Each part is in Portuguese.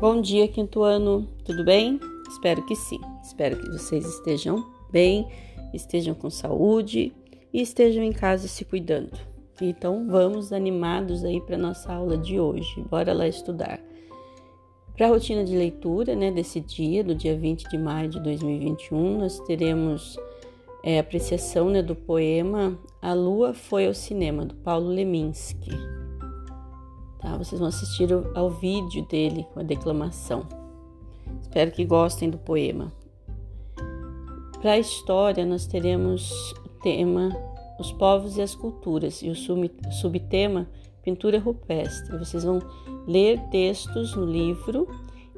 Bom dia, quinto ano, tudo bem? Espero que sim. Espero que vocês estejam bem, estejam com saúde e estejam em casa se cuidando. Então, vamos animados aí para nossa aula de hoje. Bora lá estudar. Para a rotina de leitura, né, desse dia, do dia 20 de maio de 2021, nós teremos é, apreciação né, do poema A Lua Foi ao Cinema, do Paulo Leminski. Tá? Vocês vão assistir ao vídeo dele com a declamação. Espero que gostem do poema. Para a história, nós teremos o tema Os Povos e as Culturas e o subtema Pintura Rupestre. Vocês vão ler textos no livro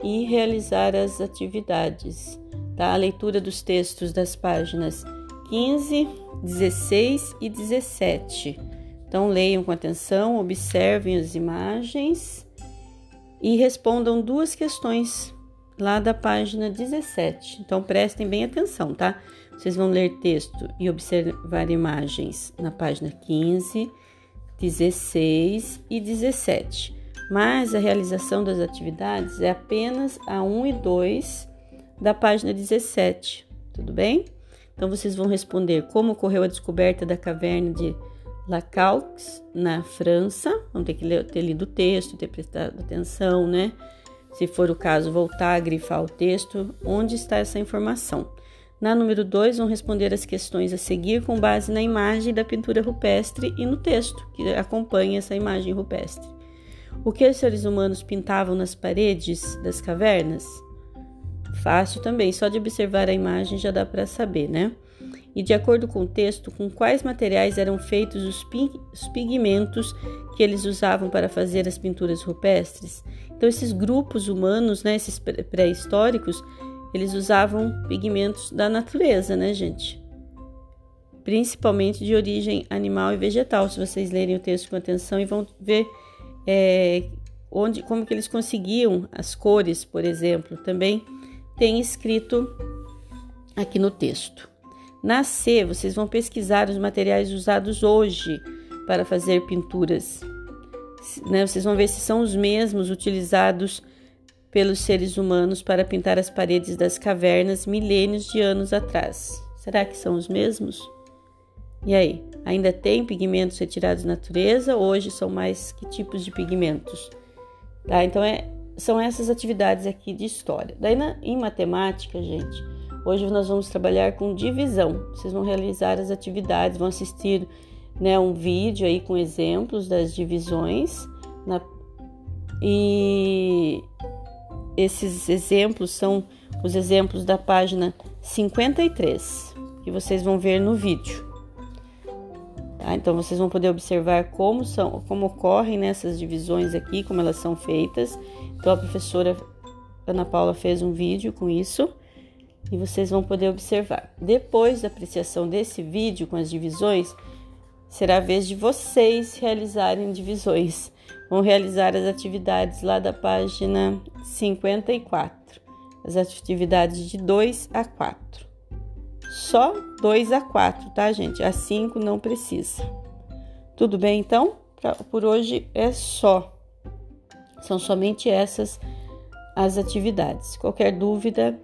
e realizar as atividades. Tá? A leitura dos textos das páginas 15, 16 e 17 então leiam com atenção, observem as imagens e respondam duas questões lá da página 17. Então prestem bem atenção, tá? Vocês vão ler texto e observar imagens na página 15, 16 e 17. Mas a realização das atividades é apenas a 1 e 2 da página 17, tudo bem? Então vocês vão responder como ocorreu a descoberta da caverna de Lacaux, na França. Vamos ter que ler, ter lido o texto, ter prestado atenção, né? Se for o caso, voltar a grifar o texto. Onde está essa informação? Na número 2, vão responder as questões a seguir com base na imagem da pintura rupestre e no texto que acompanha essa imagem rupestre. O que os seres humanos pintavam nas paredes das cavernas? Fácil também, só de observar a imagem já dá para saber, né? E, de acordo com o texto, com quais materiais eram feitos os, os pigmentos que eles usavam para fazer as pinturas rupestres. Então, esses grupos humanos, né, esses pré-históricos, eles usavam pigmentos da natureza, né, gente? Principalmente de origem animal e vegetal. Se vocês lerem o texto com atenção e vão ver é, onde, como que eles conseguiam as cores, por exemplo, também tem escrito aqui no texto. Na C, vocês vão pesquisar os materiais usados hoje para fazer pinturas. Né? Vocês vão ver se são os mesmos utilizados pelos seres humanos para pintar as paredes das cavernas milênios de anos atrás. Será que são os mesmos? E aí, ainda tem pigmentos retirados da natureza? Hoje são mais que tipos de pigmentos? Tá? Então, é, são essas atividades aqui de história. Daí, na, em matemática, gente, Hoje nós vamos trabalhar com divisão. Vocês vão realizar as atividades, vão assistir né, um vídeo aí com exemplos das divisões. Na... E esses exemplos são os exemplos da página 53, que vocês vão ver no vídeo. Tá? Então vocês vão poder observar como são, como ocorrem nessas divisões aqui, como elas são feitas. Então a professora Ana Paula fez um vídeo com isso e vocês vão poder observar. Depois da apreciação desse vídeo com as divisões, será a vez de vocês realizarem divisões. Vão realizar as atividades lá da página 54. As atividades de 2 a 4. Só 2 a 4, tá, gente? A 5 não precisa. Tudo bem, então? Pra, por hoje é só. São somente essas as atividades. Qualquer dúvida,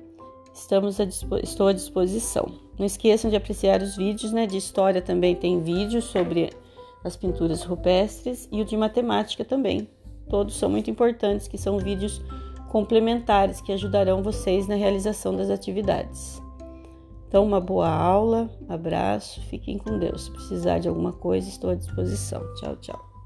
estamos a estou à disposição. Não esqueçam de apreciar os vídeos, né? De história também tem vídeos sobre as pinturas rupestres e o de matemática também. Todos são muito importantes, que são vídeos complementares que ajudarão vocês na realização das atividades. Então, uma boa aula, abraço, fiquem com Deus. Se precisar de alguma coisa, estou à disposição. Tchau, tchau.